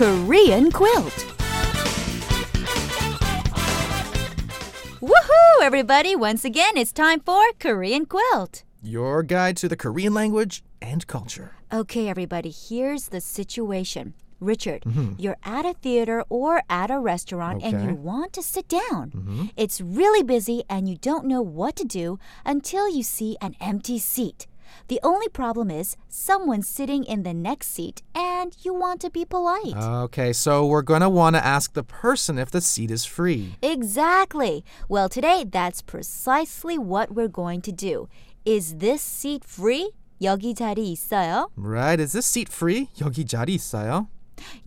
Korean quilt. Woohoo, everybody! Once again, it's time for Korean quilt. Your guide to the Korean language and culture. Okay, everybody, here's the situation. Richard, mm-hmm. you're at a theater or at a restaurant and you want to sit down. Mm-hmm. It's really busy and you don't know what to do until you see an empty seat. The only problem is someone's sitting in the next seat and you want to be polite. Okay, so we're going to want to ask the person if the seat is free. Exactly. Well, today that's precisely what we're going to do. Is this seat free? 여기 자리 있어요? Right? Is this seat free? 여기 자리 있어요?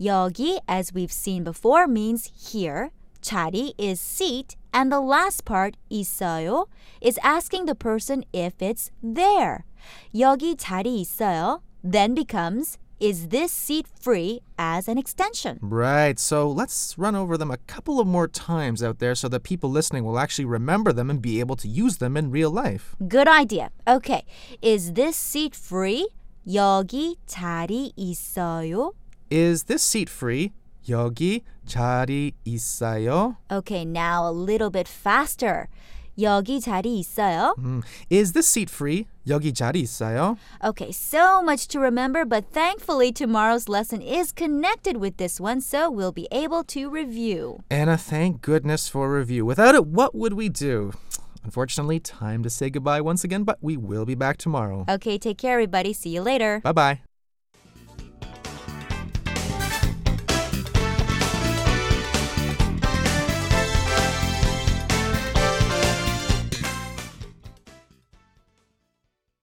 여기, as we've seen before, means here. 자리 is seat, and the last part, 있어요, is asking the person if it's there. 여기 자리 있어요 then becomes is this seat free as an extension. Right, so let's run over them a couple of more times out there so that people listening will actually remember them and be able to use them in real life. Good idea. Okay. Is this seat free? 여기 자리 있어요? Is this seat free? 여기 자리 있어요? Okay, now a little bit faster. 여기 자리 있어요? Hmm. Is this seat free? 여기 자리 있어요? Okay, so much to remember, but thankfully tomorrow's lesson is connected with this one, so we'll be able to review. Anna, thank goodness for review. Without it, what would we do? Unfortunately, time to say goodbye once again, but we will be back tomorrow. Okay, take care, everybody. See you later. Bye bye.